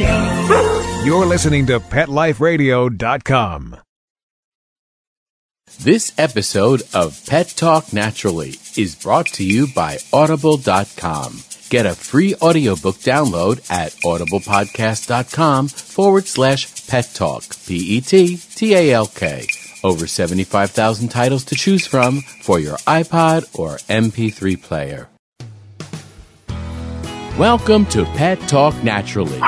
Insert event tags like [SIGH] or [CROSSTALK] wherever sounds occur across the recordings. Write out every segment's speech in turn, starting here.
Radio. [LAUGHS] You're listening to PetLifeRadio.com. This episode of Pet Talk Naturally is brought to you by Audible.com. Get a free audiobook download at audiblepodcast.com forward slash pet talk. P E T T A L K. Over 75,000 titles to choose from for your iPod or MP3 player. Welcome to Pet Talk Naturally,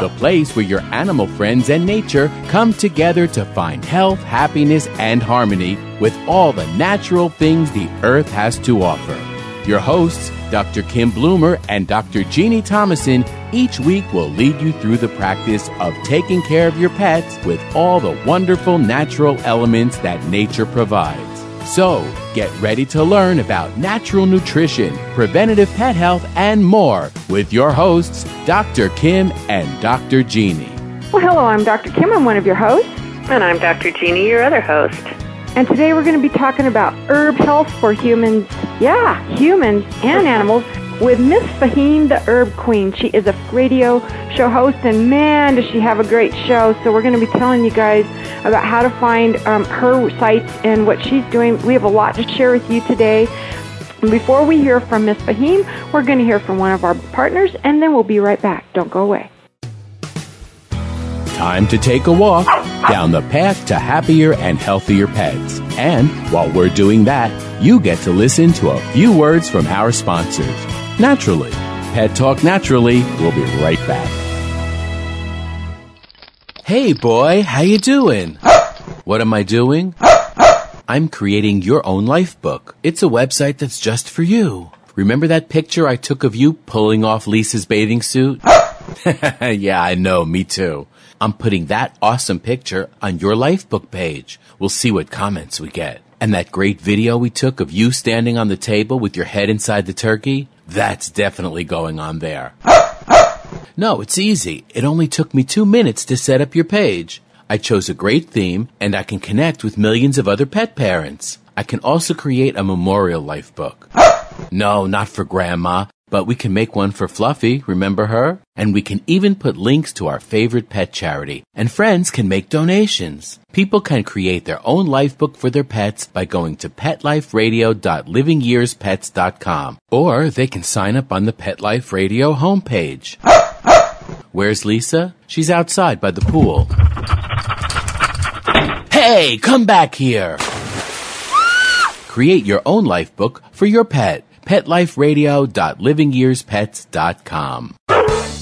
the place where your animal friends and nature come together to find health, happiness, and harmony with all the natural things the earth has to offer. Your hosts, Dr. Kim Bloomer and Dr. Jeannie Thomason, each week will lead you through the practice of taking care of your pets with all the wonderful natural elements that nature provides. So, get ready to learn about natural nutrition, preventative pet health, and more with your hosts, Dr. Kim and Dr. Jeannie. Well, hello, I'm Dr. Kim. I'm one of your hosts. And I'm Dr. Jeannie, your other host. And today we're going to be talking about herb health for humans. Yeah, humans and animals with Miss Fahim, the Herb Queen. She is a radio show host, and man, does she have a great show. So we're going to be telling you guys about how to find um, her sites and what she's doing. We have a lot to share with you today. Before we hear from Miss Fahim, we're going to hear from one of our partners, and then we'll be right back. Don't go away. Time to take a walk down the path to happier and healthier pets. And while we're doing that, you get to listen to a few words from our sponsors. Naturally, Pet Talk Naturally We'll be right back. Hey boy, how you doing? What am I doing? I'm creating your own life book. It's a website that's just for you. Remember that picture I took of you pulling off Lisa's bathing suit? [LAUGHS] yeah, I know, me too. I'm putting that awesome picture on your life book page. We'll see what comments we get. And that great video we took of you standing on the table with your head inside the turkey? That's definitely going on there. No, it's easy. It only took me two minutes to set up your page. I chose a great theme and I can connect with millions of other pet parents. I can also create a memorial life book. No, not for grandma, but we can make one for Fluffy, remember her? And we can even put links to our favorite pet charity. And friends can make donations. People can create their own life book for their pets by going to petliferadio.livingyearspets.com. Or they can sign up on the Pet Life Radio homepage. Where's Lisa? She's outside by the pool. Hey, come back here! Create your own life book for your pet petliferadio.livingyearspets.com.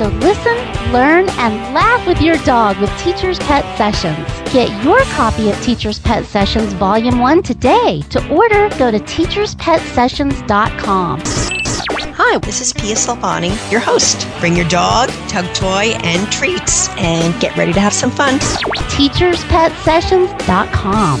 So listen, learn, and laugh with your dog with Teacher's Pet Sessions. Get your copy of Teacher's Pet Sessions Volume 1 today. To order, go to teacherspetsessions.com. Hi, this is Pia Silvani, your host. Bring your dog, tug toy, and treats, and get ready to have some fun. teacherspetsessions.com.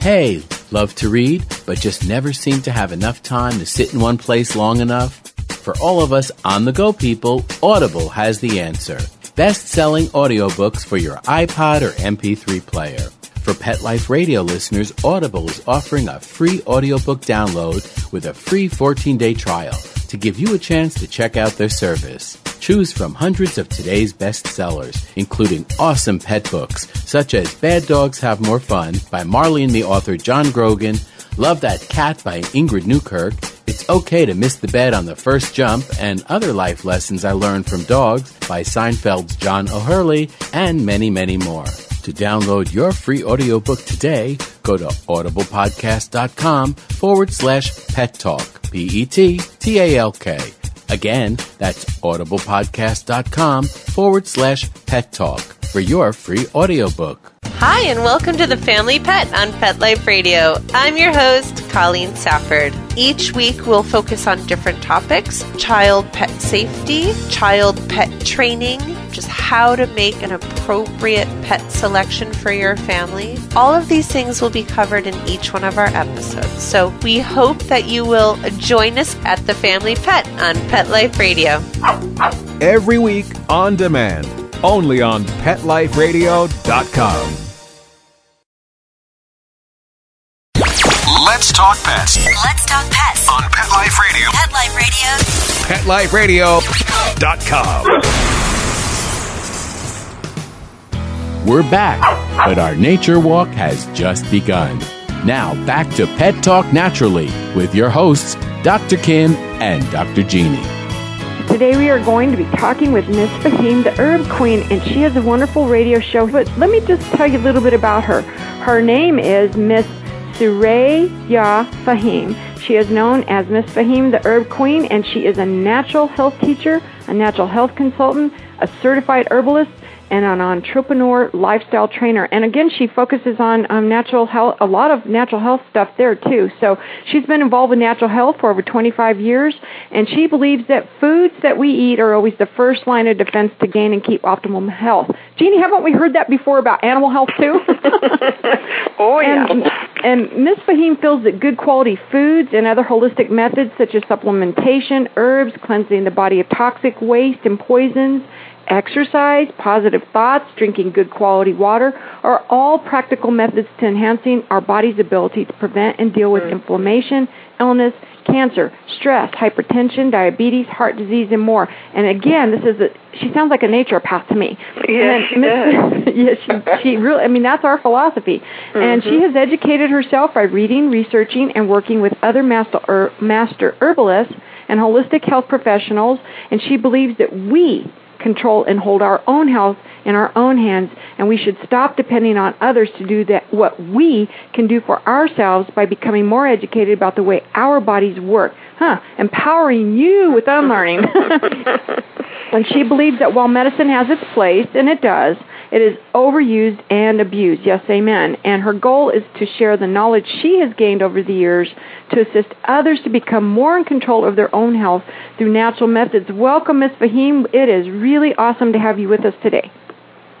Hey, love to read, but just never seem to have enough time to sit in one place long enough? For all of us on the go people, Audible has the answer. Best selling audiobooks for your iPod or MP3 player. For Pet Life Radio listeners, Audible is offering a free audiobook download with a free 14 day trial to give you a chance to check out their service. Choose from hundreds of today's bestsellers, including awesome pet books such as Bad Dogs Have More Fun by Marley and the author John Grogan, Love That Cat by Ingrid Newkirk, It's Okay to Miss the Bed on the First Jump, and Other Life Lessons I Learned from Dogs by Seinfeld's John O'Hurley, and many, many more. To download your free audiobook today, go to audiblepodcast.com forward slash pet talk. P E T T A L K. Again, that's audiblepodcast.com forward slash pet talk for your free audiobook. Hi, and welcome to the Family Pet on Pet Life Radio. I'm your host, Colleen Safford. Each week, we'll focus on different topics child pet safety, child pet training, just how to make an appropriate pet selection for your family. All of these things will be covered in each one of our episodes. So we hope that you will join us at the Family Pet on Pet Life Radio. Every week on demand, only on PetLifeRadio.com. Let's talk pets Let's talk pets. on Pet Life Radio. Pet Life Radio. PetLifeRadio.com. We're back, but our nature walk has just begun. Now, back to Pet Talk Naturally with your hosts, Dr. Kim and Dr. Jeannie. Today we are going to be talking with Miss Fahim, the Herb Queen, and she has a wonderful radio show. But let me just tell you a little bit about her. Her name is Miss Suraya Fahim. She is known as Miss Fahim, the Herb Queen, and she is a natural health teacher, a natural health consultant, a certified herbalist, and an entrepreneur lifestyle trainer. And again, she focuses on um, natural health, a lot of natural health stuff there too. So she's been involved with natural health for over 25 years, and she believes that foods that we eat are always the first line of defense to gain and keep optimum health. Jeannie, haven't we heard that before about animal health too? [LAUGHS] Oh, yeah. And, and Ms. Fahim feels that good quality foods and other holistic methods such as supplementation, herbs, cleansing the body of toxic waste and poisons, exercise, positive thoughts, drinking good quality water are all practical methods to enhancing our body's ability to prevent and deal with inflammation, illness, cancer, stress, hypertension, diabetes, heart disease, and more. And again, this is a, she sounds like a naturopath to me. Yes, she Miss- [LAUGHS] yes, she, she really, I mean, that's our philosophy. And she has educated herself by reading, researching, and working with other master, er, master herbalists and holistic health professionals. And she believes that we control and hold our own health in our own hands and we should stop depending on others to do that what we can do for ourselves by becoming more educated about the way our bodies work huh empowering you with unlearning [LAUGHS] and she believes that while medicine has its place and it does it is overused and abused yes amen and her goal is to share the knowledge she has gained over the years to assist others to become more in control of their own health through natural methods welcome miss fahim it is really awesome to have you with us today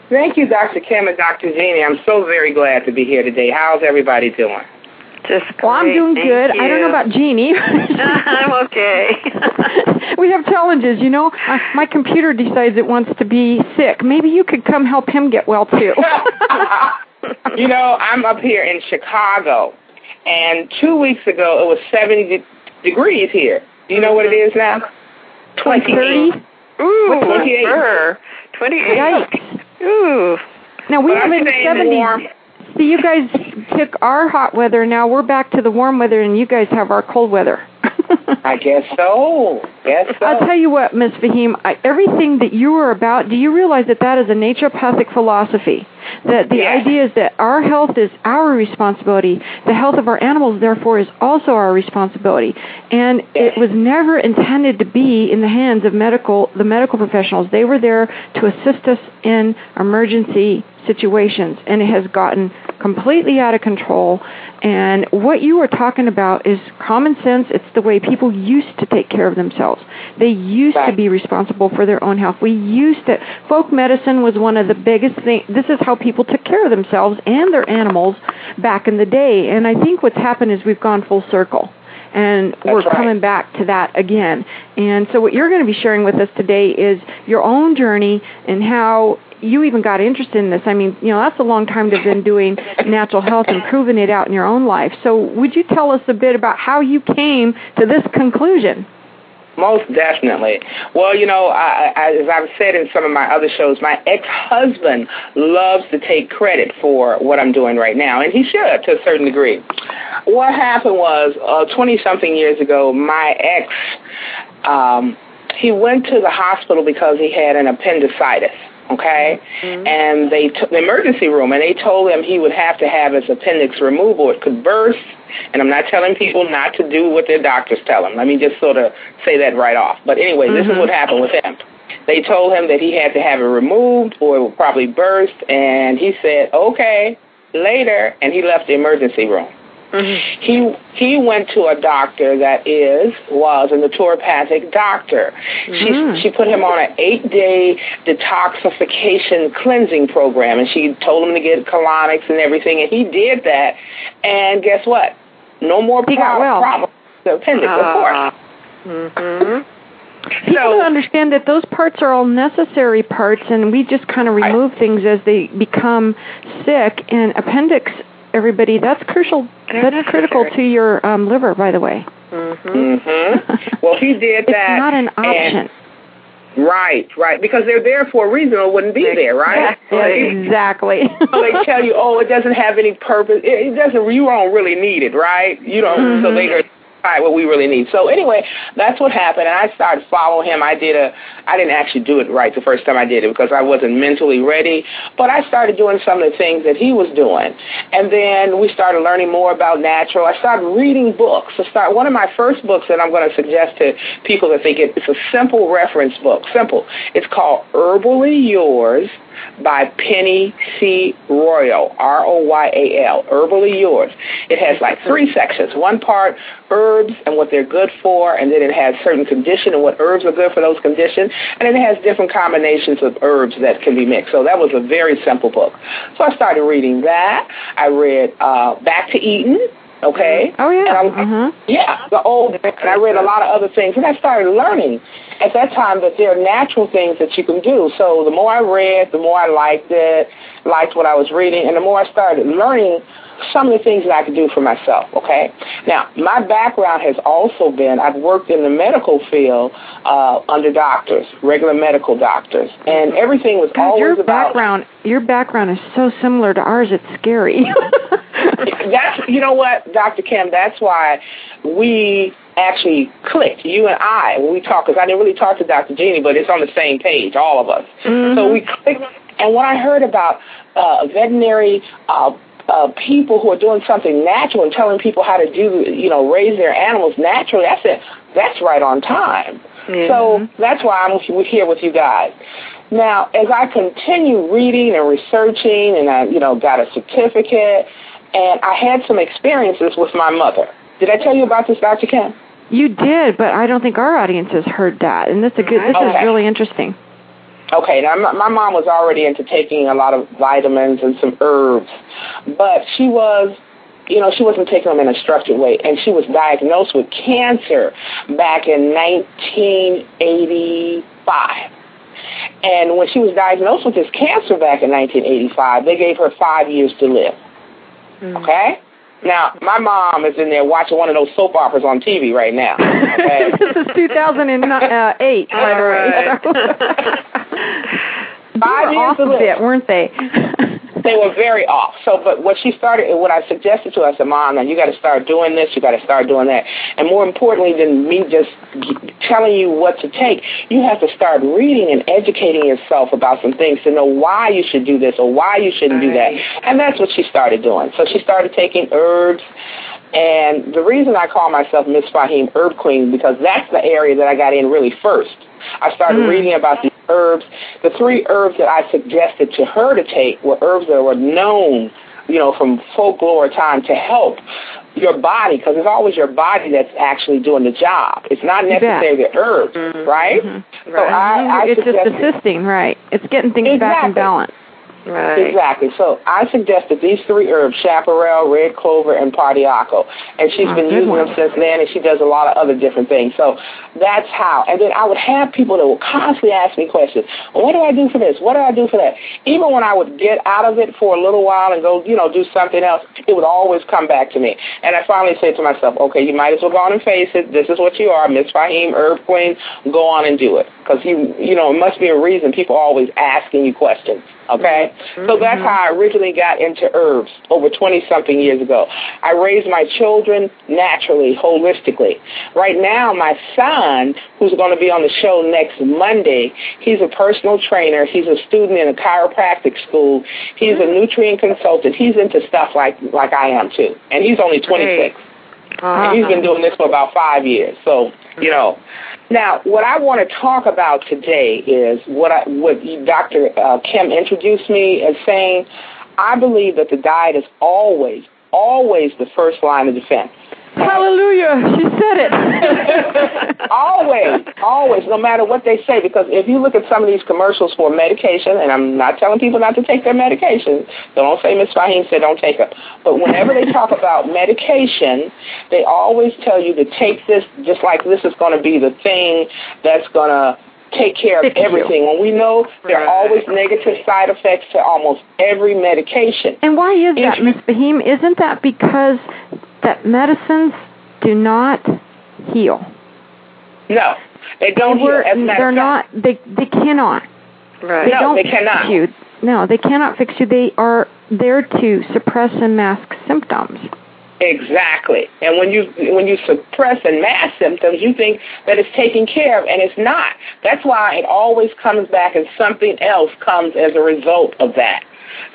Thank you, Dr. Kim and Dr. Jeannie. I'm so very glad to be here today. How's everybody doing? Just well i'm doing Thank good i don't know about jeannie [LAUGHS] [LAUGHS] I'm okay. [LAUGHS] we have challenges you know uh, my computer decides it wants to be sick maybe you could come help him get well too you know, I'm up here in Chicago, and two weeks ago it was 70 de- degrees here. Do you know what it is now? like Ooh, 28. 28. Yikes. Ooh. Now we But live I'm in the 70s. warm. See, you guys took our hot weather. Now we're back to the warm weather, and you guys have our cold weather. [LAUGHS] I guess so. Guess so. I'll tell you what, Miss Fahim, I, everything that you are about, do you realize that that is a naturopathic philosophy? That the Yes. idea is that our health is our responsibility. The health of our animals, therefore, is also our responsibility. And Yes. it was never intended to be in the hands of medical, the medical professionals. They were there to assist us in emergency situations, and it has gotten completely out of control. And what you are talking about is common sense. It's the way people used to take care of themselves. They used to be responsible for their own health. We used to, folk medicine was one of the biggest things. This is how people took care of themselves and their animals back in the day. And I think what's happened is we've gone full circle. And we're right. coming back to that again. And so what you're going to be sharing with us today is your own journey and how you even got interested in this. I mean, you know, that's a long time to have been doing natural health and proving it out in your own life. So would you tell us a bit about how you came to this conclusion? Most definitely. Well, you know, I, I, as I've said in some of my other shows, my ex-husband loves to take credit for what I'm doing right now, and he should to a certain degree. What happened was, uh, 20-something years ago, my ex, um, he went to the hospital because he had an appendicitis. Okay? Mm-hmm. And they took the emergency room and they told him he would have to have his appendix removed or it could burst. And I'm not telling people not to do what their doctors tell them. Let me just sort of say that right off. But anyway, mm-hmm. this is mm-hmm. what happened with him. They told him that he had to have it removed or it would probably burst. And he said, okay, later. And he left the emergency room. Mm-hmm. He he went to a doctor that is was a naturopathic doctor. Mm-hmm. She she put him on an eight day detoxification cleansing program, and she told him to get colonics and everything, and he did that. And guess what? No more he pro- well. problems. The appendix, uh, of course. Mm-hmm. People so, understand that those parts are all necessary parts, and we just kind of remove I, things as they become sick. And appendix everybody. That's crucial. That's critical to your um, liver, by the way. Mm-hmm. mm-hmm. [LAUGHS] well, he did that. It's not an option. Right, right. Because they're there for a reason or wouldn't be there, right? Yeah, exactly. [LAUGHS] they tell you, oh, it doesn't have any purpose. It, it doesn't. You don't really need it, right? You don't. Mm-hmm. So they are what we really need. So anyway, that's what happened, and I started following him. I did a, I didn't actually do it right the first time I did it because I wasn't mentally ready, but I started doing some of the things that he was doing, and then we started learning more about natural. I started reading books. I start one of my first books that I'm going to suggest to people that think it, it's a simple reference book. Simple. It's called Herbally Yours by Penny C. Royal, R-O-Y-A-L, Herbally Yours. It has like three sections. One part, herbs and what they're good for, and then it has certain condition and what herbs are good for those conditions, and it has different combinations of herbs that can be mixed. So that was a very simple book. So I started reading that. I read uh, Back to Eden okay? Oh yeah. And mm-hmm. Yeah, the old, and I read a lot of other things, and I started learning at that time that there are natural things that you can do. So the more I read, the more I liked it, liked what I was reading, and the more I started learning some of the things that I could do for myself, okay? Now, my background has also been, I've worked in the medical field uh, under doctors, regular medical doctors, and everything was God, always your about... Background, your background is so similar to ours, it's scary. [LAUGHS] that's, you know what, Dr. Kim, that's why we actually clicked, you and I, when we talked, because I didn't really talk to Dr. Jeannie, but it's on the same page, all of us. Mm-hmm. So we clicked, and when I heard about uh, veterinary uh, uh, people who are doing something natural and telling people how to do, you know, raise their animals naturally, I said, that's right on time. Mm-hmm. So that's why I'm here with you guys. Now, as I continue reading and researching, and I, you know, got a certificate, and I had some experiences with my mother. Did I tell you about this, Dr. Kim? You did, but I don't think our audience has heard that, and this is a good. This okay. is really interesting. Okay, now my, my mom was already into taking a lot of vitamins and some herbs, but she was you know, she wasn't taking them in a structured way. And she was diagnosed with cancer back in 1985. And when she was diagnosed with this cancer back in 1985, they gave her five years to live. Mm. Okay? Now, my mom is in there watching one of those soap operas on TV right now. Okay? [LAUGHS] this is 2008, uh, by [LAUGHS] the way. Five years off a bit, weren't they? They were very off. So, but what she started, what I suggested to her, I said, Mom, now you got to start doing this, you got to start doing that. And more importantly than me just telling you what to take, you have to start reading and educating yourself about some things to know why you should do this or why you shouldn't do that. And that's what she started doing. So she started taking herbs. And the reason I call myself Miss Fahim Herb Queen because that's the area that I got in really first. I started mm. reading about the herbs. The three herbs that I suggested to her to take were herbs that were known, you know, from folklore time to help your body because it's always your body that's actually doing the job. It's not necessarily the herbs, mm-hmm. right? Mm-hmm. right? I, I it's just assisting, right? It's getting things exactly. back in balance. Right. Exactly. So I suggested these three herbs, chaparral, red clover, and pau d'arco. And she's oh, been using one. them since then, and she does a lot of other different things. So that's how. And then I would have people that would constantly ask me questions. What do I do for this? What do I do for that? Even when I would get out of it for a little while and go, you know, do something else, it would always come back to me. And I finally said to myself, okay, you might as well go on and face it. This is what you are, Miss Fahim, Herb Queen. Go on and do it. Because, you, you know, it must be a reason people are always asking you questions. Okay? Mm-hmm. So that's how I originally got into herbs over 20 something years ago. I raised my children naturally, holistically. Right now, my son, who's going to be on the show next Monday, he's a personal trainer. He's a student in a chiropractic school. He's a nutrient consultant. He's into stuff like like I am too, and he's only 26. Uh-huh. He's been doing this for about five years. So you know. Now, what I want to talk about today is what I, what Dr. Uh, Kim introduced me as saying. I believe that the diet is always, always the first line of defense. Hallelujah. She said it. [LAUGHS] always, always, no matter what they say, because if you look at some of these commercials for medication, and I'm not telling people not to take their medication, don't say Miss Fahim said don't take it. But whenever they talk about medication, they always tell you to take this just like this is going to be the thing that's going to take care of everything. When we know there are always negative side effects to almost every medication. And why is that, Ms. Fahim? Isn't that because that medicines do not heal. No, they don't they heal. they're not. They they cannot. Right. They no, don't they cannot. Fix you. No, they cannot fix you. They are there to suppress and mask symptoms. Exactly. And when you when you suppress and mask symptoms, you think that it's taken care of, and it's not. That's why it always comes back, and something else comes as a result of that.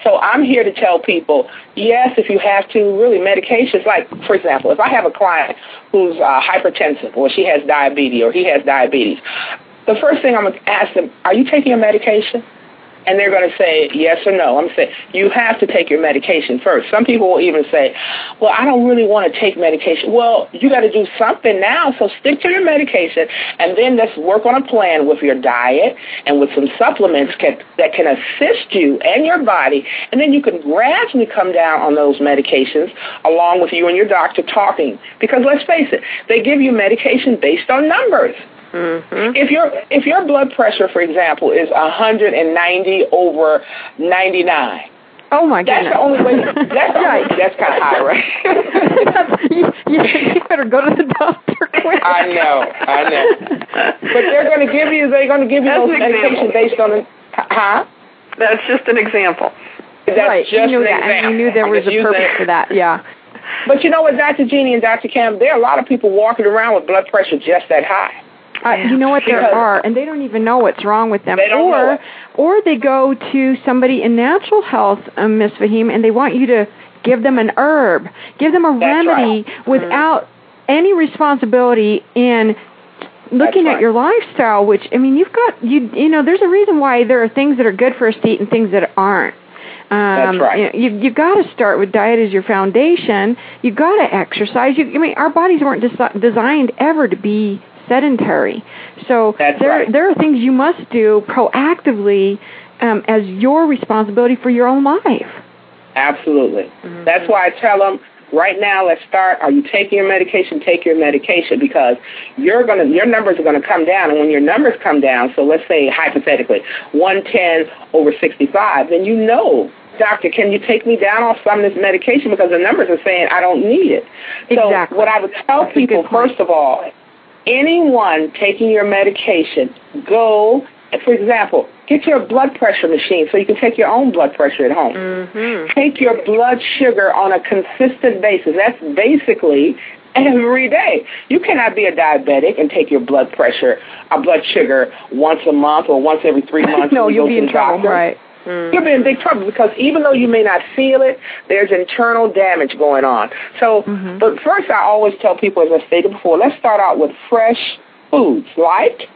So I'm here to tell people, yes, if you have to, really medications, like, for example, if I have a client who's uh, hypertensive or she has diabetes or he has diabetes, the first thing I'm going to ask them, are you taking a medication? And they're going to say yes or no. I'm saying you have to take your medication first. Some people will even say, well, I don't really want to take medication. Well, you got to do something now, so stick to your medication, and then let's work on a plan with your diet and with some supplements can, that can assist you and your body, and then you can gradually come down on those medications along with you and your doctor talking. Because let's face it, they give you medication based on numbers. Mm-hmm. If your if your blood pressure, for example, is 190 over 99. Oh my that's the only way. [LAUGHS] That's right. That's kind of high, right? [LAUGHS] you, you better go to the doctor quick. I know, I know. But they're going to give you. They're going to give you That's those medication based on the. Huh? That's just an example. That's right. just you knew an that, example. and you knew there was a purpose using- for that. Yeah. But you know what, Dr. Jeannie and Dr. Cam, there are a lot of people walking around with blood pressure just that high. Uh, you know what there are, and they don't even know what's wrong with them. They don't or, know or they go to somebody in natural health, um, Miss Fahim, and they want you to give them an herb, give them a That's remedy without any responsibility in looking That's at your lifestyle. Which I mean, you've got you you know, there's a reason why there are things that are good for us to eat and things that aren't. Um, That's right. You you got to start with diet as your foundation. You've got to exercise. You, I mean, our bodies weren't desi- designed ever to be sedentary. So That's there right. there are things you must do proactively um, as your responsibility for your own life. Absolutely. That's why I tell them right now. Let's start. Are you taking your medication? Take your medication because you're gonna your numbers are gonna come down, and when your numbers come down, so let's say hypothetically 110 over 65, then you know. Doctor, can you take me down off some of this medication because the numbers are saying I don't need it. exactly. So what I would tell That's people first of all, anyone taking your medication, go for example, get your blood pressure machine so you can take your own blood pressure at home. Mm-hmm. Take your blood sugar on a consistent basis. That's basically every day. You cannot be a diabetic and take your blood pressure, a blood sugar once a month or once every three [LAUGHS] months. no, you you'll be in trouble. doctor. Right. You'll be in big trouble because even though you may not feel it, there's internal damage going on. So, Mm-hmm. but first I always tell people, as I stated before, let's start out with fresh foods like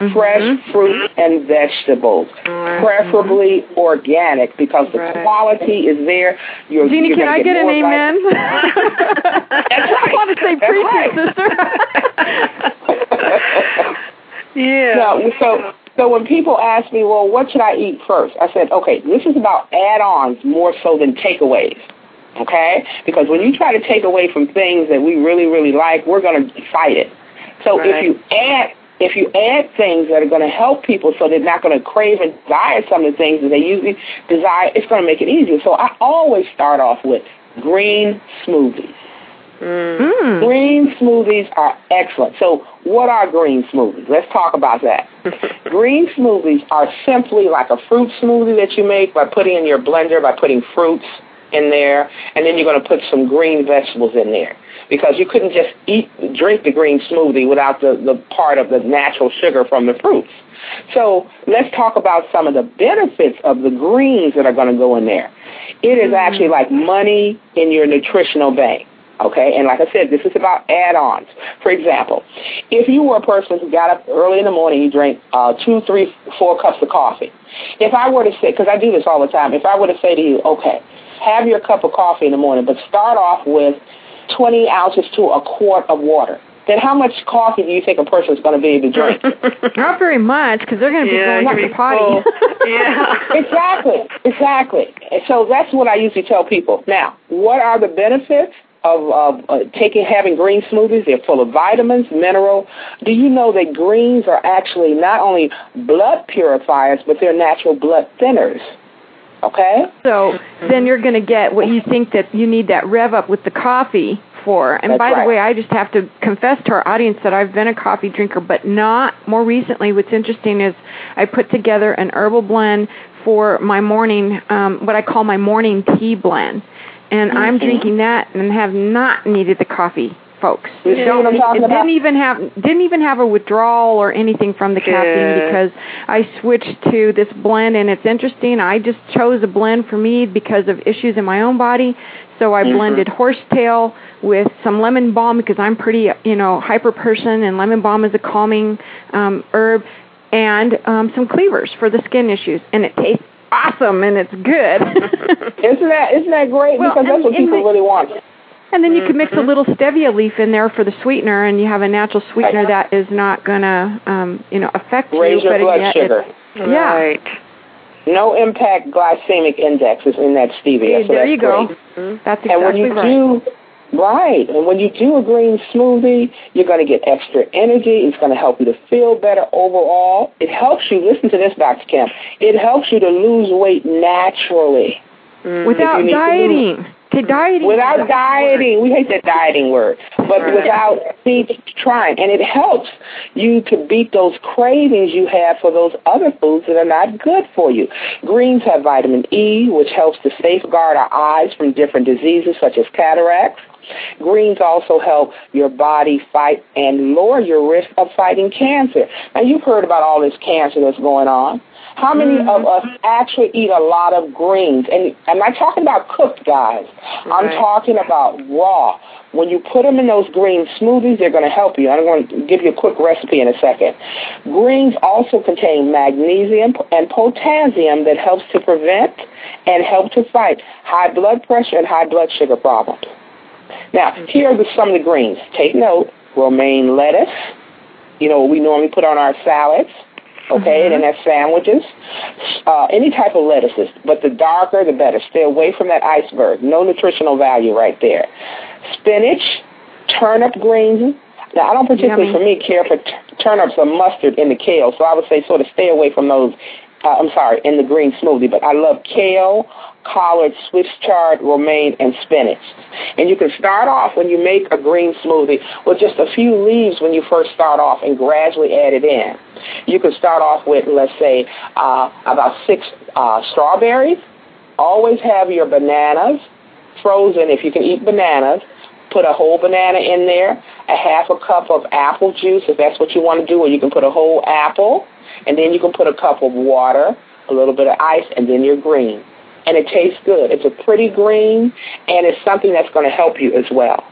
Mm-hmm. fresh fruit and vegetables, preferably organic because the Right. quality is there. You're, Jeannie, you're can I get an amen? [LAUGHS] That's [LAUGHS] I right. want to say preach right. sister. [LAUGHS] Yeah. No, so so when people ask me, well, what should I eat first? I said, okay, this is about add-ons more so than takeaways. Okay? Because when you try to take away from things that we really, really like, we're going to fight it. So if you add if you add things that are going to help people so they're not going to crave and desire some of the things that they usually desire, it's going to make it easier. So I always start off with green smoothies. Mm. Green smoothies are excellent. So, what are green smoothies? Let's talk about that. [LAUGHS] green smoothies are simply like a fruit smoothie that you make by putting in your blender, by putting fruits in there, and then you're going to put some green vegetables in there because you couldn't just eat drink the green smoothie without the, the part of the natural sugar from the fruits. So let's talk about some of the benefits of the greens that are going to go in there. It is actually like money in your nutritional bank. Okay, and like I said, this is about add-ons. For example, if you were a person who got up early in the morning, you drank uh, two, three, four cups of coffee. If I were to say, because I do this all the time, if I were to say to you, okay, have your cup of coffee in the morning, but start off with 20 ounces to a quart of water then how much coffee do you think a person is going to be able to drink? [LAUGHS] Not very much, because they're going to be yeah, going to the potty. [LAUGHS] yeah, exactly, exactly. And so that's what I usually tell people. Now, what are the benefits? Of, of uh, taking having green smoothies, they're full of vitamins, mineral. Do you know that greens are actually not only blood purifiers, but they're natural blood thinners? Okay. So then you're going to get what you think that you need that rev up with the coffee for. And That's by right. the way, I just have to confess to our audience that I've been a coffee drinker, but not more recently. What's interesting is I put together an herbal blend for my morning, um, what I call my morning tea blend. And Mm-hmm. I'm drinking that and have not needed the coffee, folks. You what I'm talking it about? didn't even have didn't even have a withdrawal or anything from the caffeine because I switched to this blend and it's interesting. I just chose a blend for me because of issues in my own body. So I Mm-hmm. blended horsetail with some lemon balm because I'm pretty, you know, hyper person and lemon balm is a calming um, herb and um, some cleavers for the skin issues and it tastes awesome and it's good. [LAUGHS] Isn't that isn't that great? Well, because that's what people the- really want. And then you can mix a little stevia leaf in there for the sweetener, and you have a natural sweetener that is not gonna, um, you know, affect Raise you. your but blood yet sugar. It's, yeah. Right. No impact glycemic index is in that stevia. Hey, so there that's you go. great. That's And when exactly you right. do right, and when you do a green smoothie, you're going to get extra energy. It's going to help you to feel better overall. It helps you. Listen to this, Dr. Kemp. It helps you to lose weight naturally. Mm. Without If you need to dieting. Without dieting, we hate that dieting word, but without see, trying, and it helps you to beat those cravings you have for those other foods that are not good for you. Greens have vitamin E, which helps to safeguard our eyes from different diseases such as cataracts. Greens also help your body fight and lower your risk of fighting cancer. Now you've heard about all this cancer that's going on. How many mm-hmm. of us actually eat a lot of greens? And I'm not talking about cooked, guys. I'm talking about raw. When you put them in those green smoothies, they're going to help you. I'm going to give you a quick recipe in a second. Greens also contain magnesium and potassium that helps to prevent and help to fight high blood pressure and high blood sugar problems. Now, mm-hmm. here are some of the greens. Take note, romaine lettuce, you know, what we normally put on our salads, okay, and then that's sandwiches, uh, any type of lettuces, but the darker the better. Stay away from that iceberg. No nutritional value right there. Spinach, turnip greens. Now, I don't particularly, Yummy. for me, care for t- turnips or mustard in the kale, so I would say sort of stay away from those. Uh, I'm sorry, in the green smoothie, but I love kale, collard, Swiss chard, romaine, and spinach. And you can start off when you make a green smoothie with just a few leaves when you first start off and gradually add it in. You can start off with, let's say, uh, about six uh, strawberries. Always have your bananas frozen if you can eat bananas. Put a whole banana in there, a half a cup of apple juice if that's what you want to do, or you can put a whole apple, and then you can put a cup of water, a little bit of ice, and then your green. And it tastes good. It's a pretty green, and it's something that's going to help you as well.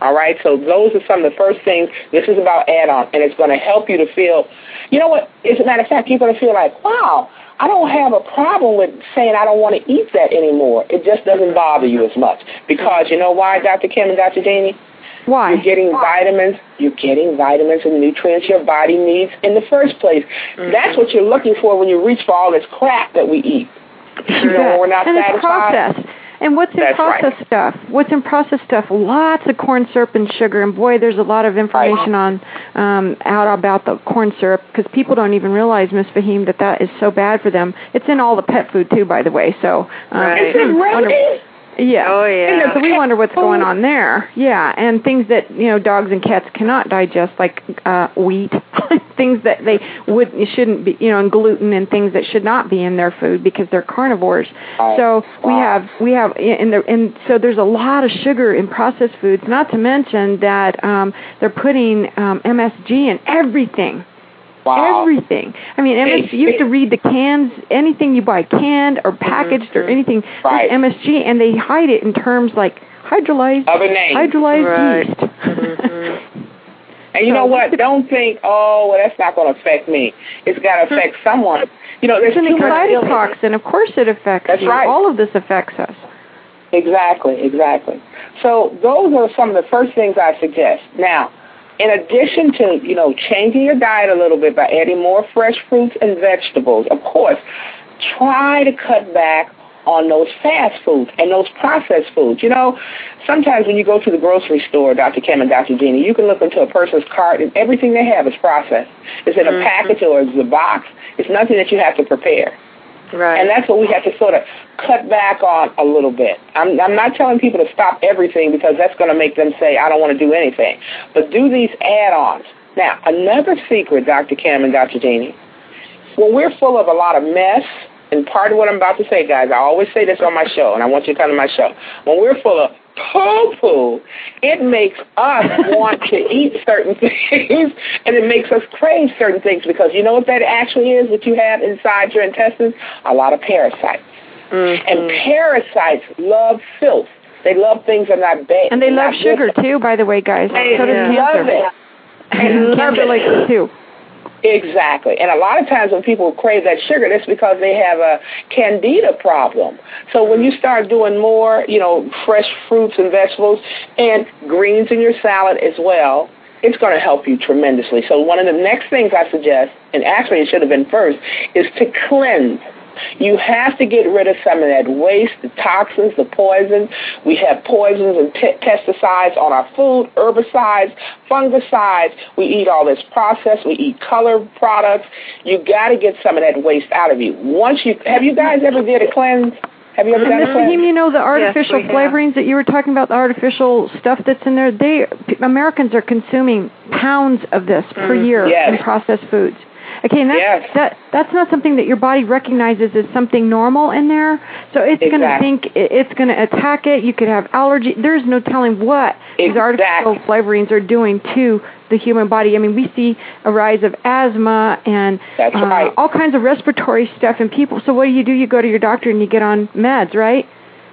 All right, so those are some of the first things. This is about add-on, and it's going to help you to feel. You know what? As a matter of fact, you're going to feel like, wow, I don't have a problem with saying I don't want to eat that anymore. It just doesn't bother you as much because you know why, Dr. Kim and Dr. Daney? Why? You're getting vitamins. You're getting vitamins and nutrients your body needs in the first place. Mm-hmm. That's what you're looking for when you reach for all this crap that we eat. You know, when we're not and it's satisfied. processed. And what's in That's right. processed stuff? What's in processed stuff? Lots of corn syrup and sugar. And boy, there's a lot of information on um, out about the corn syrup because people don't even realize, Miss Fahim, that that is so bad for them. It's in all the pet food too, by the way. So um, Right. Is it really? Yeah. Oh, yeah. So we wonder what's going on there. Yeah, and things that you know dogs and cats cannot digest, like uh, wheat, [LAUGHS] things that they would shouldn't be, you know, and gluten and things that should not be in their food because they're carnivores. So we have we have in the and so there's a lot of sugar in processed foods. Not to mention that um, they're putting um, MSG in everything. Wow. Everything. I mean, MSG. You have to read the cans. Anything you buy, canned or mm-hmm. packaged or mm-hmm. anything, Mm-hmm. Right. there's MSG, and they hide it in terms like hydrolyzed, Other names. hydrolyzed Right. yeast. Mm-hmm. And you know what? Don't think, oh, well, that's not going to affect me. It's got to hmm. affect someone. You know, there's It's an too much excitotoxin. Of course, it affects That's you. right. All of this affects us. Exactly, exactly. So those are some of the first things I suggest. Now, in addition to, you know, changing your diet a little bit by adding more fresh fruits and vegetables, of course, try to cut back on those fast foods and those processed foods. You know, sometimes when you go to the grocery store, Dr. Kim and Dr. Jeannie, you can look into a person's cart and everything they have is processed. It's in a mm-hmm. package or it's a box. It's nothing that you have to prepare. Right. And that's what we have to sort of cut back on a little bit. I'm, I'm not telling people to stop everything because that's going to make them say, I don't want to do anything. But do these add-ons. Now, another secret, Dr. Kim and Dr. Jeannie, when we're full of a lot of mess, and part of what I'm about to say, guys, I always say this on my show, and I want you to come to my show. When we're full of poo-poo, it makes us [LAUGHS] want to eat certain things, and it makes us crave certain things because you know what that actually is, what you have inside your intestines? A lot of parasites. Mm-hmm. And parasites love filth. They love things that are not bad. And they love sugar good. too, by the way, guys. They so does love cancer. it. And love cancer it. likes it too. Exactly. And a lot of times when people crave that sugar, that's because they have a candida problem. So when you start doing more, you know, fresh fruits and vegetables and greens in your salad as well, it's going to help you tremendously. So one of the next things I suggest, and actually it should have been first, is to cleanse. You have to get rid of some of that waste, the toxins, the poisons. We have poisons and pe- pesticides on our food, herbicides, fungicides. We eat all this processed. We eat color products. You got to get some of that waste out of you. Once you have you guys ever did a cleanse? Have you ever done a uh, Miss cleanse? Fahim, you know the artificial we have. flavorings that you were talking about, the artificial stuff that's in there. They Americans are consuming pounds of this per mm-hmm. year Yes. in processed foods. Okay, and that's, Yes. that that's not something that your body recognizes as something normal in there. So it's going to think it- it's going to attack it. You could have allergy. There's no telling what these artificial Exactly. flavorings are doing to the human body. I mean, we see a rise of asthma and uh, right. all kinds of respiratory stuff in people. So what do you do? You go to your doctor and you get on meds, right?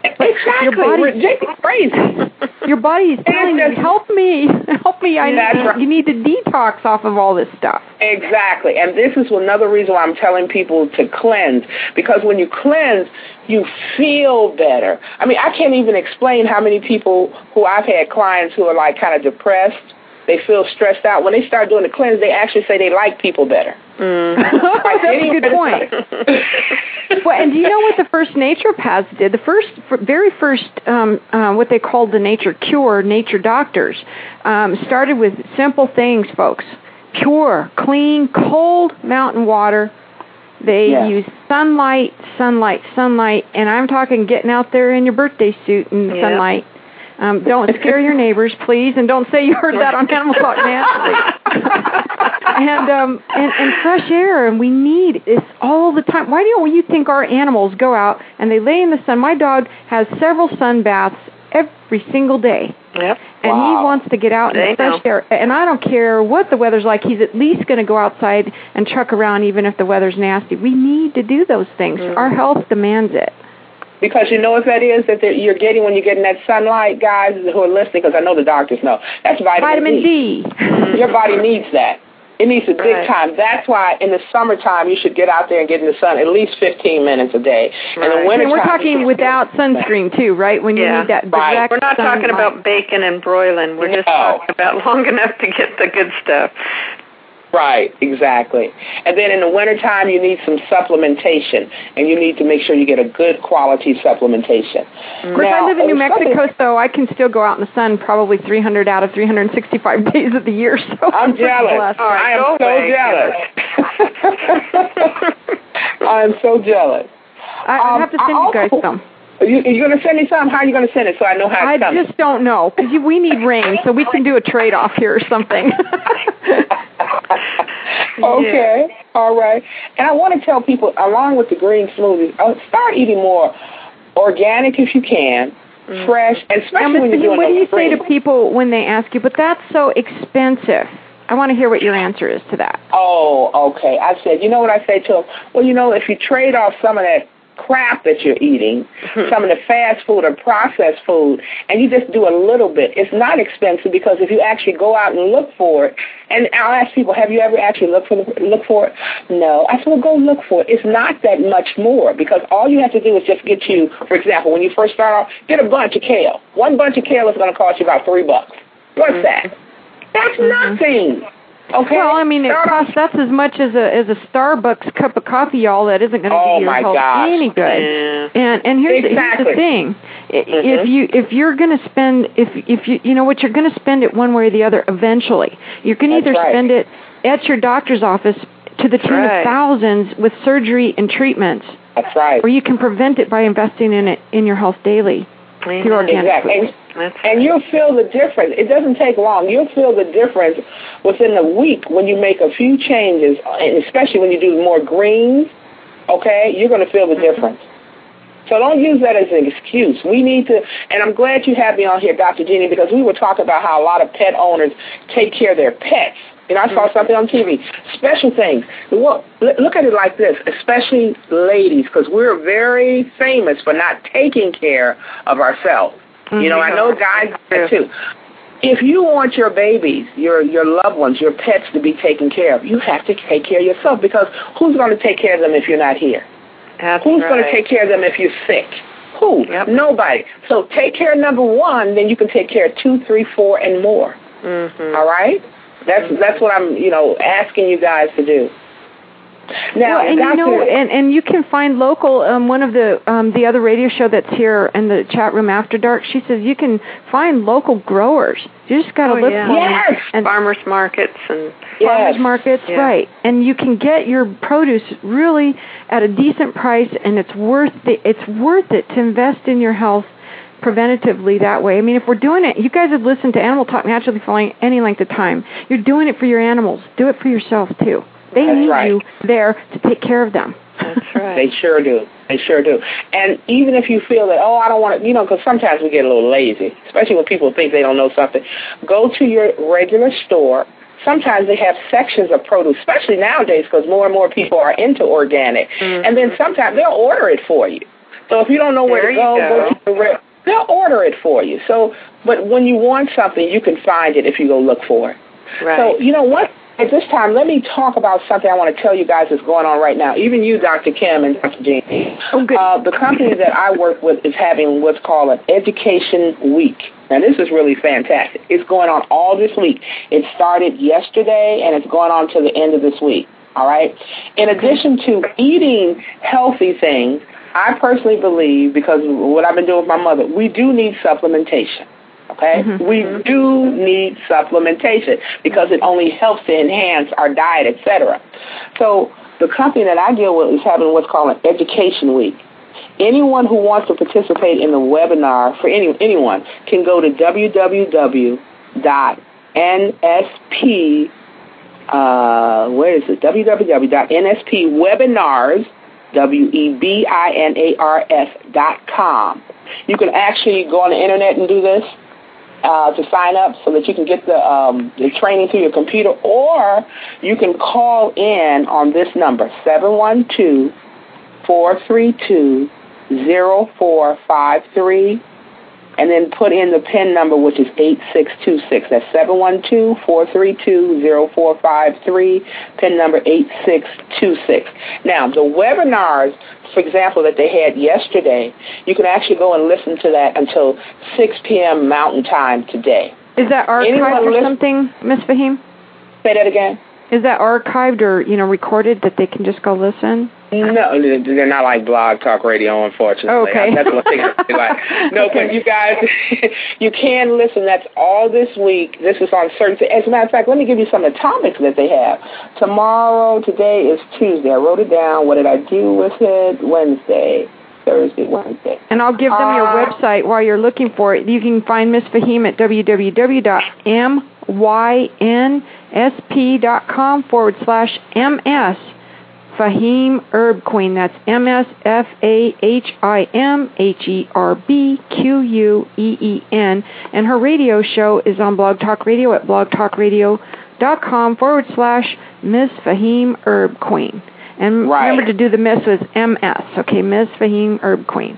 Exactly. your body- Ridiculous. Crazy. Your body is telling you, "Help me, [LAUGHS] help me! I That's need, right. you need to detox off of all this stuff." Exactly. And this is another reason why I'm telling people to cleanse. Because when you cleanse, you feel better. I mean, I can't even explain how many people who I've had clients who are like kind of depressed, they feel stressed out. When they start doing the cleanse, they actually say they like people better. [LAUGHS] That's a good point. [LAUGHS] well, and do you know what the first naturopaths did? The first, very first, um, uh, what they called the nature cure, nature doctors, um, started with simple things, folks. Pure, clean, cold mountain water. They Yeah. use sunlight, sunlight, sunlight, and I'm talking getting out there in your birthday suit in the sunlight. Um, don't scare your neighbors, please, and don't say you heard that on Animal Talk Naturally. [LAUGHS] and um and, and fresh air and we need this all the time why don't you think our animals go out and they lay in the sun my dog has several sun baths every single day Yep. and Wow. he wants to get out in the fresh air and i don't care what the weather's like he's at least going to go outside and truck around even if the weather's nasty we need to do those things Mm-hmm. our health demands it Because you know what that is that that you're getting when you're getting that sunlight, guys who are listening, because I know the doctors know. That's vitamin vitamin d mm-hmm. Your body needs that. It needs it big Right. time. That's why in the summertime you should get out there and get in the sun at least 15 minutes a day. In the Right. winter and we're talking without sunscreen too right when you Yeah. need that Right. direct We're not talking about bacon and broiling. We're just talking about long [LAUGHS] enough to get the good stuff. Right, exactly. And then in the wintertime you need some supplementation, and you need to make sure you get a good quality supplementation. Of course, I live in New Mexico, so I can still go out in the sun probably 300 out of 365 [LAUGHS] days of the year. So I'm pretty jealous. blessed. I am so away. jealous. [LAUGHS] I am so jealous. I, I Um, have to I send you guys also- some. You, are you going to send me some? How are you going to send it so I know how I it's coming? just don't know because we need rain, so we can do a trade off here or something. [LAUGHS] [LAUGHS] okay, yeah. all right. And I want to tell people, along with the green smoothies, uh, start eating more organic if you can, mm-hmm. fresh, and especially now, when you're doing What do you say to people when they ask you, but that's so expensive? I want to hear what your answer is to that. Oh, okay. I said, you know what I say to them? Well, you know, if you trade off some of that crap that you're eating, some of the fast food or processed food, and you just do a little bit. It's not expensive because if you actually go out and look for it, and I'll ask people, have you ever actually looked for the, look for it? No. I said, well, go look for it. It's not that much more because all you have to do is just get you, for example, when you first start off, get a bunch of kale. One bunch of kale is going to cost you about three bucks. What's mm-hmm. that? That's mm-hmm. nothing. Okay. Well, I mean, it costs that's as much as a as a Starbucks cup of coffee, y'all. That isn't going to oh do your health gosh. any good. Yeah. And and here's, exactly. the, here's the thing: mm-hmm. if you if you're going to spend if if you you know what you're going to spend it one way or the other eventually, you can either right. spend it at your doctor's office to the tune right. of thousands with surgery and treatments. That's right. Or you can prevent it by investing in it in your health daily through organic exactly. Foods. And, and you'll feel the difference. It doesn't take long. You'll feel the difference within a week when you make a few changes, and especially when you do more greens. Okay, you're going to feel the Mm-hmm. difference. So don't use that as an excuse. We need to, and I'm glad you have me on here, Dr. Jeannie, because we were talking about how a lot of pet owners take care of their pets. Know, I saw something on TV. Special things. Well, look at it like this, especially ladies, because we're very famous for not taking care of ourselves. You know, I know guys do too. If you want your babies, your your loved ones, your pets to be taken care of, you have to take care of yourself because who's going to take care of them if you're not here? That's who's right. going to take care of them if you're sick? Who? Yep. Nobody. So take care of number one, then you can take care of two, three, four, and more. Mm-hmm. All right? That's that's what I'm, you know, asking you guys to do. Now, well, and you know, and and you can find local. Um, one of the um, the other radio show that's here in the chat room after dark. She says you can find local growers. You just got to Oh, look yeah. for them. Yes. And farmers markets and farmers Yes. markets, Yeah. right? And you can get your produce really at a decent price, and it's worth the, it's worth it to invest in your health preventatively that way. I mean, if we're doing it, you guys have listened to Animal Talk naturally for any length of time. You're doing it for your animals. Do it for yourself too. They That's need right. you there to take care of them. that's [LAUGHS] right. They sure do. They sure do. And even if you feel that, oh, I don't want to, you know, because sometimes we get a little lazy, especially when people think they don't know something. Go to your regular store. Sometimes they have sections of produce, especially nowadays because more and more people are into organic. Mm-hmm. And then sometimes they'll order it for you. So if you don't know where There to you go, go. to the re- they'll order it for you. So, but when you want something, you can find it if you go look for it. right. So, you know what? At this time, let me talk about something I want to tell you guys is going on right now. Even you, Dr. Kim and Dr. Jean. Oh, good. Uh, the company that I work with is having what's called an Education Week. Now, this is really fantastic. It's going on all this week. It started yesterday, and it's going on to the end of this week. All right? In addition to eating healthy things, I personally believe, because of what I've been doing with my mother, we do need supplementation. Okay? We do need supplementation because it only helps to enhance our diet, etc. So the company that I deal with is having what's called an education week. Anyone who wants to participate in the webinar for any anyone can go to www.nsp uh, where is it? www.nspwebinars W E B I N A R S dot com. You can actually go on the internet and do this uh, to sign up so that you can get the um, the training through your computer, or you can call in on this number seven one two four three two zero four five three and then put in the PIN number, which is 8626. That's 712-432-0453, PIN number 8626. Now, the webinars, for example, that they had yesterday, you can actually go and listen to that until 6 p.m. Mountain Time today. Is that archived or listen- something, Miss Fahim? Say that again? Is that archived or you know recorded that they can just go listen? No, they're not like blog talk radio, unfortunately. Okay. That's one thing I feel like. [LAUGHS] No, Okay. but you guys, [LAUGHS] you can listen. That's all this week. This is on certain. As a matter of fact, let me give you some of the topics that they have. Tomorrow, today is Tuesday. I wrote it down. What did I do with it? Wednesday. Thursday, Wednesday. And I'll give them your Uh, website while you're looking for it. You can find Miss Fahim at www.mynsp.com forward slash ms Fahim Herb Queen. That's M S F A H I M H E R B Q U E E N. And her radio show is on Blog Talk Radio at blogtalkradio.com forward slash Miss Fahim Herb Queen. And Right. remember to do the Miss with MS. Okay, Miss Fahim Herb Queen.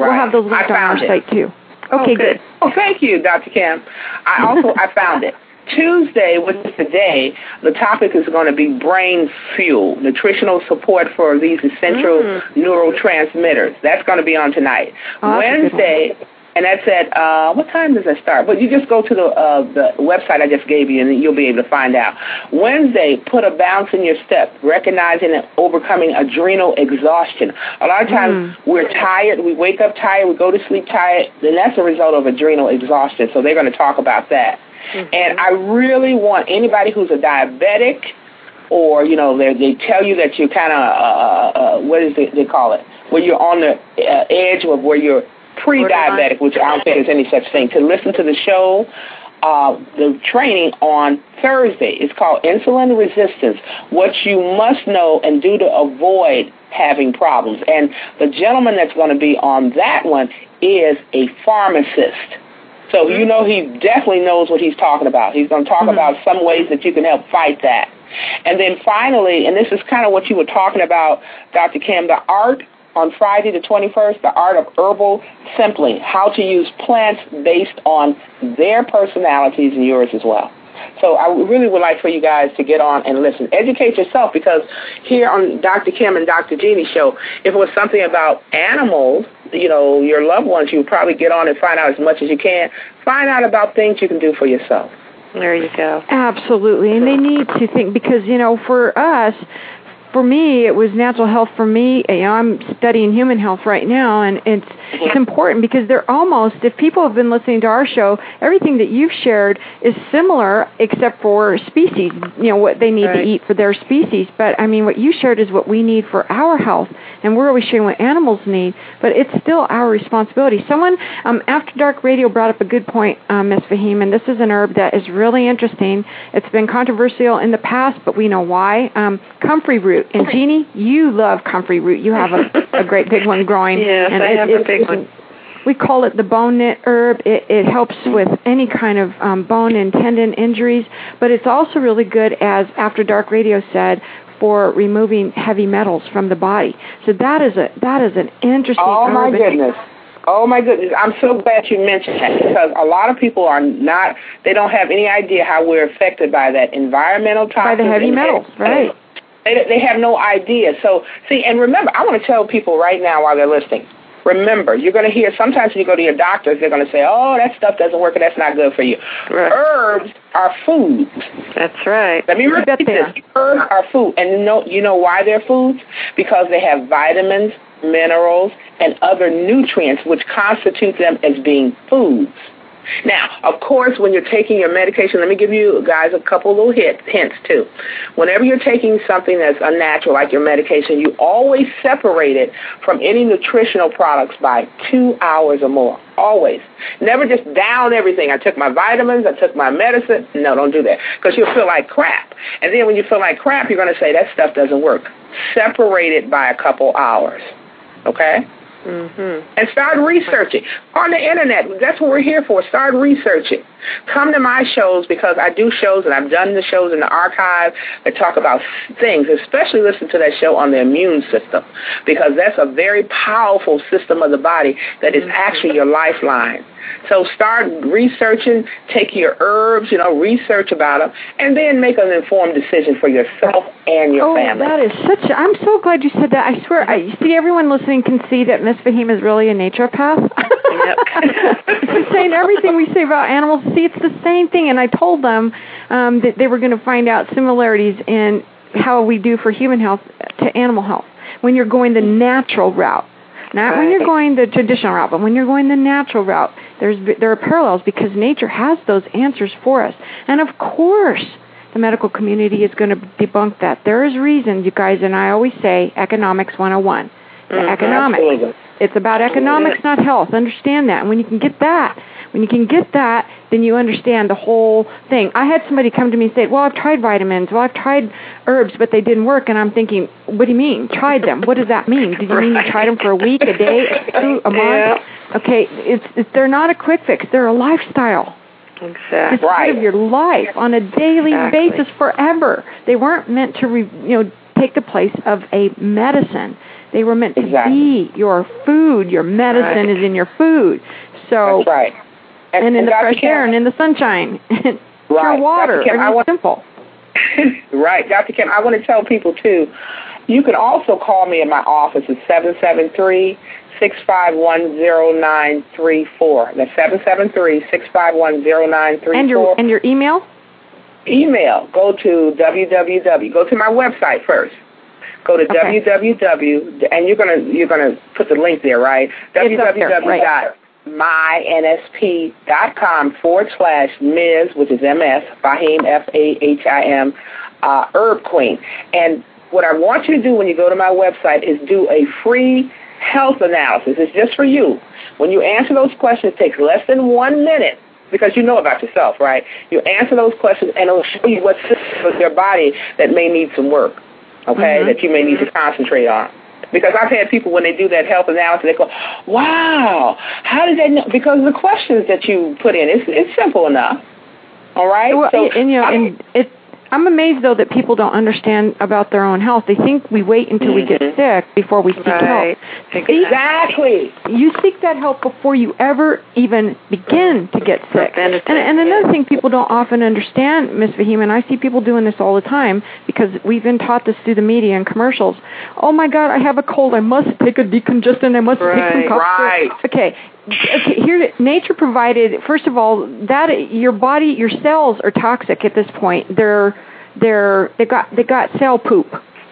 We'll have those linked on our it. site too. Oh, Okay, good. Oh, thank you, Dr. Kim. I also I found it. Tuesday, which is today, the topic is going to be brain fuel, nutritional support for these essential neurotransmitters. That's going to be on tonight. Oh, that's a good Wednesday, and that's at uh, what time does that start? But you just go to the uh, the website I just gave you, and you'll be able to find out. Wednesday, put a bounce in your step, recognizing and overcoming adrenal exhaustion. A lot of times we're tired, we wake up tired, we go to sleep tired, and that's a result of adrenal exhaustion. So they're going to talk about that. And I really want anybody who's a diabetic, or you know, they they tell you that you're kind of uh, uh, what is it they call it, where you're on the uh, edge of where you're pre-diabetic, which I don't think there's any such thing. To listen to the show, uh, the training on Thursday It's called Insulin Resistance: What You Must Know and Do to Avoid Having Problems. And the gentleman that's going to be on that one is a pharmacist. So you mm-hmm. know he definitely knows what he's talking about. He's going to talk mm-hmm. about some ways that you can help fight that. And then finally, and this is kind of what you were talking about, Dr. Kim, the art on Friday the 21st, the art of herbal simply, how to use plants based on their personalities and yours as well. So I really would like for you guys to get on and listen. Educate yourself because here on Dr. Kim and Dr. Jeannie's show, if it was something about animals, you know, your loved ones, you would probably get on and find out as much as you can. Find out about things you can do for yourself. There you go. Absolutely, and they need to think because you know, for us, for me, it was natural health. For me, you know, I'm studying human health right now, and it's it's important because they're almost. If people have been listening to our show, everything that you've shared is similar, except for species. You know what they need Right. to eat for their species. But I mean, what you shared is what we need for our health, and we're always sharing what animals need. But it's still our responsibility. Someone um, after dark radio brought up a good point, um, Ms. Fahim, and this is an herb that is really interesting. It's been controversial in the past, but we know why. Um, comfrey root, and Jeannie, you love comfrey root. You have a, a [LAUGHS] great big one growing. Yes, and I it- have a it- big one. we call it the bone knit herb. It, it helps with any kind of um, bone and tendon injuries, but it's also really good, as After Dark Radio said, for removing heavy metals from the body. So that is a that is an interesting. Oh my goodness. Oh my goodness. I'm so glad you mentioned that because a lot of people are not they don't have any idea how we're affected by that environmental toxins By the heavy metals, right. They they have no idea. So see and remember I want to tell people right now while they're listening. Remember, you're going to hear sometimes when you go to your doctors, they're going to say, "Oh, that stuff doesn't work, and that's not good for you." Right. Herbs are foods. That's right. Let me repeat this. Herbs are food. And you know, you know why they're foods? Because they have vitamins, minerals, and other nutrients which constitute them as being foods. Now, of course, when you're taking your medication, let me give you guys a couple little hints too. Whenever you're taking something that's unnatural, like your medication, you always separate it from any nutritional products by two hours or more. Always. Never just down everything. I took my vitamins, I took my medicine. No, don't do that because you'll feel like crap. And then when you feel like crap, you're going to say that stuff doesn't work. Separate it by a couple hours. Okay? Mhm. and start researching on the internet. That's what we're here for. Start researching. Come to my shows because I do shows and I've done the shows in the archive that talk about things. Especially listen to that show on the immune system because that's a very powerful system of the body that is mm-hmm. actually your lifeline. So start researching, take your herbs, you know, research about them, and then make an informed decision for yourself and your Oh, family. that is such. A, I'm so glad you said that. I swear, I you see everyone listening can see that Miss Fahim is really a naturopath. [LAUGHS] She's saying everything we say about animals. See, it's the same thing. And I told them um, that they were going to find out similarities in how we do for human health to animal health when you're going the natural route. Not when you're going the traditional route, but when you're going the natural route, there's there are parallels because nature has those answers for us. And of course, the medical community is going to debunk that. There is reason, you guys, and I always say economics 101. The Mhm. economics. Absolutely. It's about economics, not health. Understand that. And when you can get that, when you can get that, then you understand the whole thing. I had somebody come to me and say, "Well, I've tried vitamins. Well, I've tried herbs, but they didn't work." And I'm thinking, "What do you mean? Tried them? What does that mean? Did you mean you tried them for a week, a day, a two, a month? Yeah. Okay, it's, it's they're not a quick fix. They're a lifestyle. Exactly. It's part of your life on a daily Exactly. basis forever. They weren't meant to, re, you know, take the place of a medicine. They were meant to Exactly. be your food. Your medicine Right. is in your food. So That's right. And, in the Dr. fresh Kim- air and in the sunshine, [LAUGHS] pure Right. water. Kim, I want- simple. [LAUGHS] right, Dr. Kim, I want to tell people too, you can also call me in my office at 773 651 0934. That's 773 651 0934. And your and your email. email, go to www. Go to my website first. Go to Okay. www. And you're gonna you're gonna put the link there, right? It's up there, right. www.mynsp.com forward slash Ms, which is MS, Fahim, F-A-H-I-M, uh, Herb Queen. And what I want you to do when you go to my website is do a free health analysis. It's just for you. When you answer those questions, it takes less than one minute because you know about yourself, right? You answer those questions and it'll show you what systems of your body that may need some work, okay, Mhm. that you may need to concentrate on. Because I've had people when they do that health analysis, they go, "Wow, how did they know?" Because the questions that you put in, it's it's simple enough. All right. Well, so and you know, I- and it. I'm amazed though that people don't understand about their own health. They think we wait until we get Mhm. sick before we seek Right. help. exactly. You seek that help before you ever even begin to get sick. And, and another thing people don't often understand, Miss Fahim, and I see people doing this all the time because we've been taught this through the media and commercials. Oh my God, I have a cold. I must take a decongestant. I must take some Right. cough syrup." Right. Okay. Okay, here nature provided first of all that your body your cells are toxic at this point. They're they're they got they got cell poop.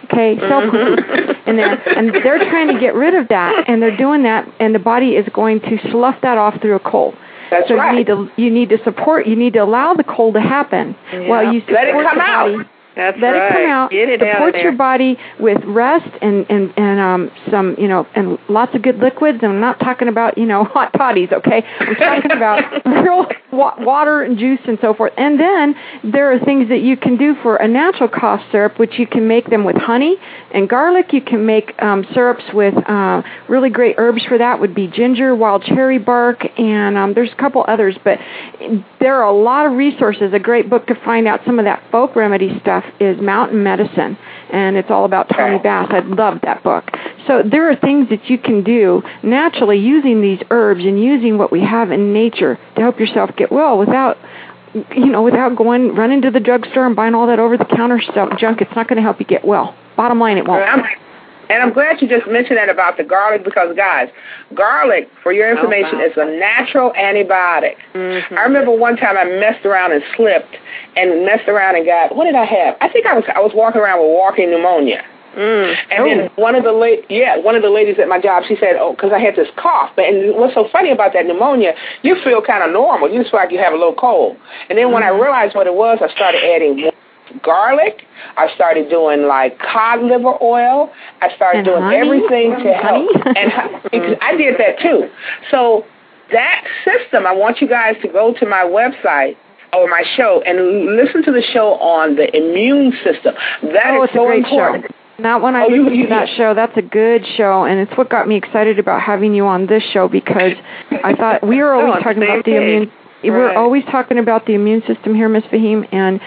Okay, cell poop mm-hmm. in there, and they're trying to get rid of that, and they're doing that, and the body is going to slough that off through a cold. That's so right. you need to you need to support you need to allow the cold to happen while you support Let it come the out. That's Let right. it come out. Get it out support there. your body with rest and and and um some you know and lots of good liquids. And I'm not talking about you know [LAUGHS] hot toddies. Okay, I'm talking about [LAUGHS] real wa- water and juice and so forth. And then there are things that you can do for a natural cough syrup, which you can make them with honey and garlic. You can make um, syrups with uh, really great herbs for that. Would be ginger, wild cherry bark, and um, there's a couple others. But there are a lot of resources. A great book to find out some of that folk remedy stuff is Mountain Medicine, and it's all about Tommie. Bass. I love that book. So there are things that you can do naturally using these herbs and using what we have in nature to help yourself get well without you know, without going running to the drugstore and buying all that over the counter stuff junk, it's not going to help you get well. Bottom line, it won't. And I'm, glad you just mentioned that about the garlic because, guys, garlic, for your information, wow. is a natural antibiotic. Mhm. I remember one time I messed around and slipped and messed around and got what did I have? I think I was I was walking around with walking pneumonia. Mm. And then one of the la- yeah, one of the ladies at my job, she said, "Oh, because I had this cough." And what's so funny about that pneumonia? You feel kind of normal. You just feel like you have a little cold. And then when I realized what it was, I started adding more garlic. I started doing like cod liver oil. I started And doing honey? everything to help. Honey? [LAUGHS] and I did that too. So that system, I want you guys to go to my website or my show and listen to the show on the immune system. That oh, is oh, it's so a great important. show. Not when I Oh, you- listened you- to that show. That's a good show, and it's what got me excited about having you on this show because I thought we were [LAUGHS] Oh, always the talking about the page. Immune. We're always talking about the immune system here, Miss Fahim, and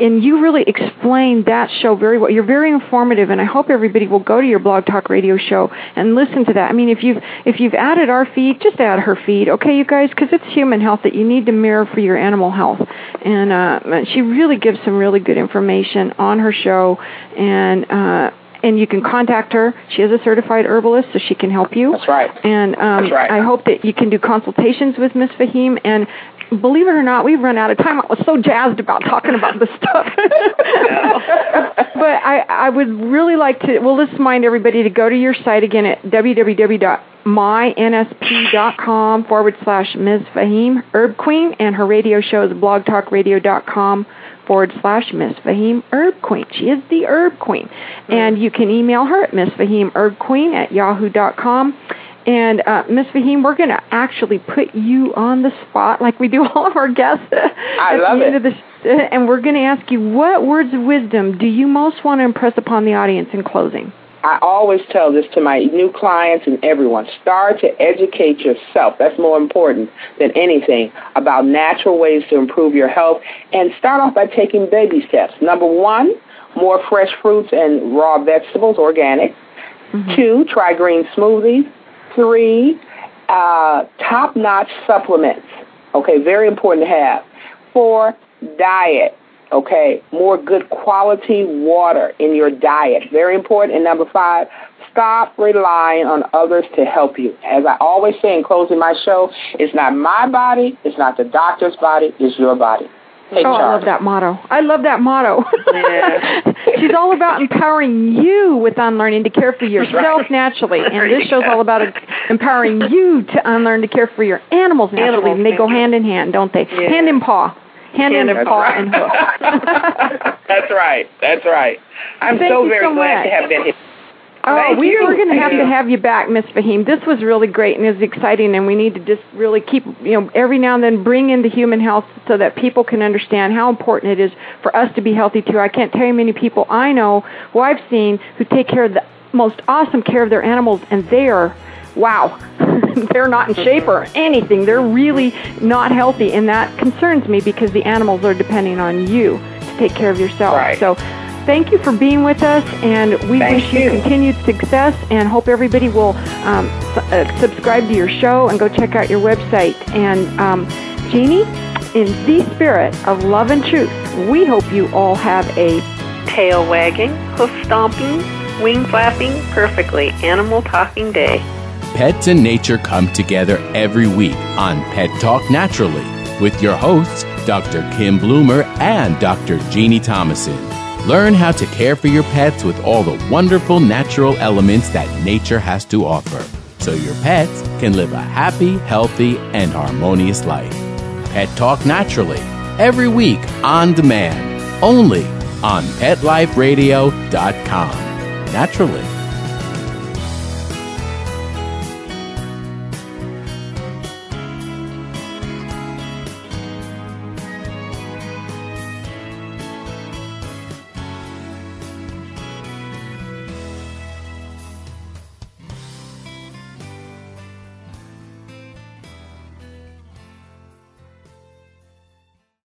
and you really explained that show very well. You're very informative, and I hope everybody will go to your Blog Talk Radio show and listen to that. I mean, if you've if you've added our feed, just add her feed, okay, you guys, because it's human health that you need to mirror for your animal health. And uh, she really gives some really good information on her show, and. Uh, and you can contact her. She is a certified herbalist, so she can help you. That's right. And um, That's right. I hope that you can do consultations with Miss Fahim. And believe it or not, we've run out of time. I was so jazzed about talking about this stuff. [LAUGHS] but I, I would really like to. Well, let's remind everybody to go to your site again at www.mynsp.com forward slash Ms. Fahim Herb Queen, and her radio show is blogtalkradio.com forward slash Miss Fahim Herb Queen. She is the Herb Queen. And you can email her at Miss Fahim Herb Queen at yahoo.com. And uh, Miss Fahim, we're going to actually put you on the spot, like we do [LAUGHS] all of our guests. I at love the end it. Of the sh- and we're going to ask you, what words of wisdom do you most want to impress upon the audience in closing? I always tell this to my new clients and everyone. Start to educate yourself. That's more important than anything about natural ways to improve your health. And start off by taking baby steps. Number one, more fresh fruits and raw vegetables, organic. Two, try green smoothies. Three, uh, top-notch supplements. Okay, very important to have. Four, diet. Okay, more good quality water in your diet. Very important. And number five, stop relying on others to help you. As I always say in closing my show, it's not my body, it's not the doctor's body, it's your body. Take oh, I love that motto. I love that motto. Yeah. [LAUGHS] She's all about empowering you with unlearning to care for yourself naturally, and this show's all about empowering you to unlearn to care for your animals naturally. Animals, and they go you. hand in hand, don't they? Yeah. Hand in paw. Hand, Hand in in paw paw. and hoof. [LAUGHS] That's right. That's right. I'm Thank so very so glad much. to have been here. Oh, Thank we, you. we're going to have to have you back, Miss Fahim. This was really great and is exciting, and we need to just really keep, you know, every now and then bring in the human health so that people can understand how important it is for us to be healthy too. I can't tell you how many people I know who I've seen who take care of the most awesome care of their animals, and they are, wow, [LAUGHS] they're not in shape or anything. They're really not healthy, and that concerns me because the animals are depending on you to take care of yourself. Right. So. Thank you for being with us, and we Thank wish you you. continued success and hope everybody will um, uh, subscribe to your show and go check out your website. And um, Jeannie, in the spirit of love and truth, we hope you all have a Tail wagging, hoof stomping, wing flapping, perfectly animal talking day. Pets and nature come together every week on Pet Talk Naturally with your hosts, Dr. Kim Bloomer and Dr. Jeannie Thomason. Learn how to care for your pets with all the wonderful natural elements that nature has to offer so your pets can live a happy, healthy, and harmonious life. Pet Talk Naturally, every week on demand, only on PetLifeRadio.com. Naturally.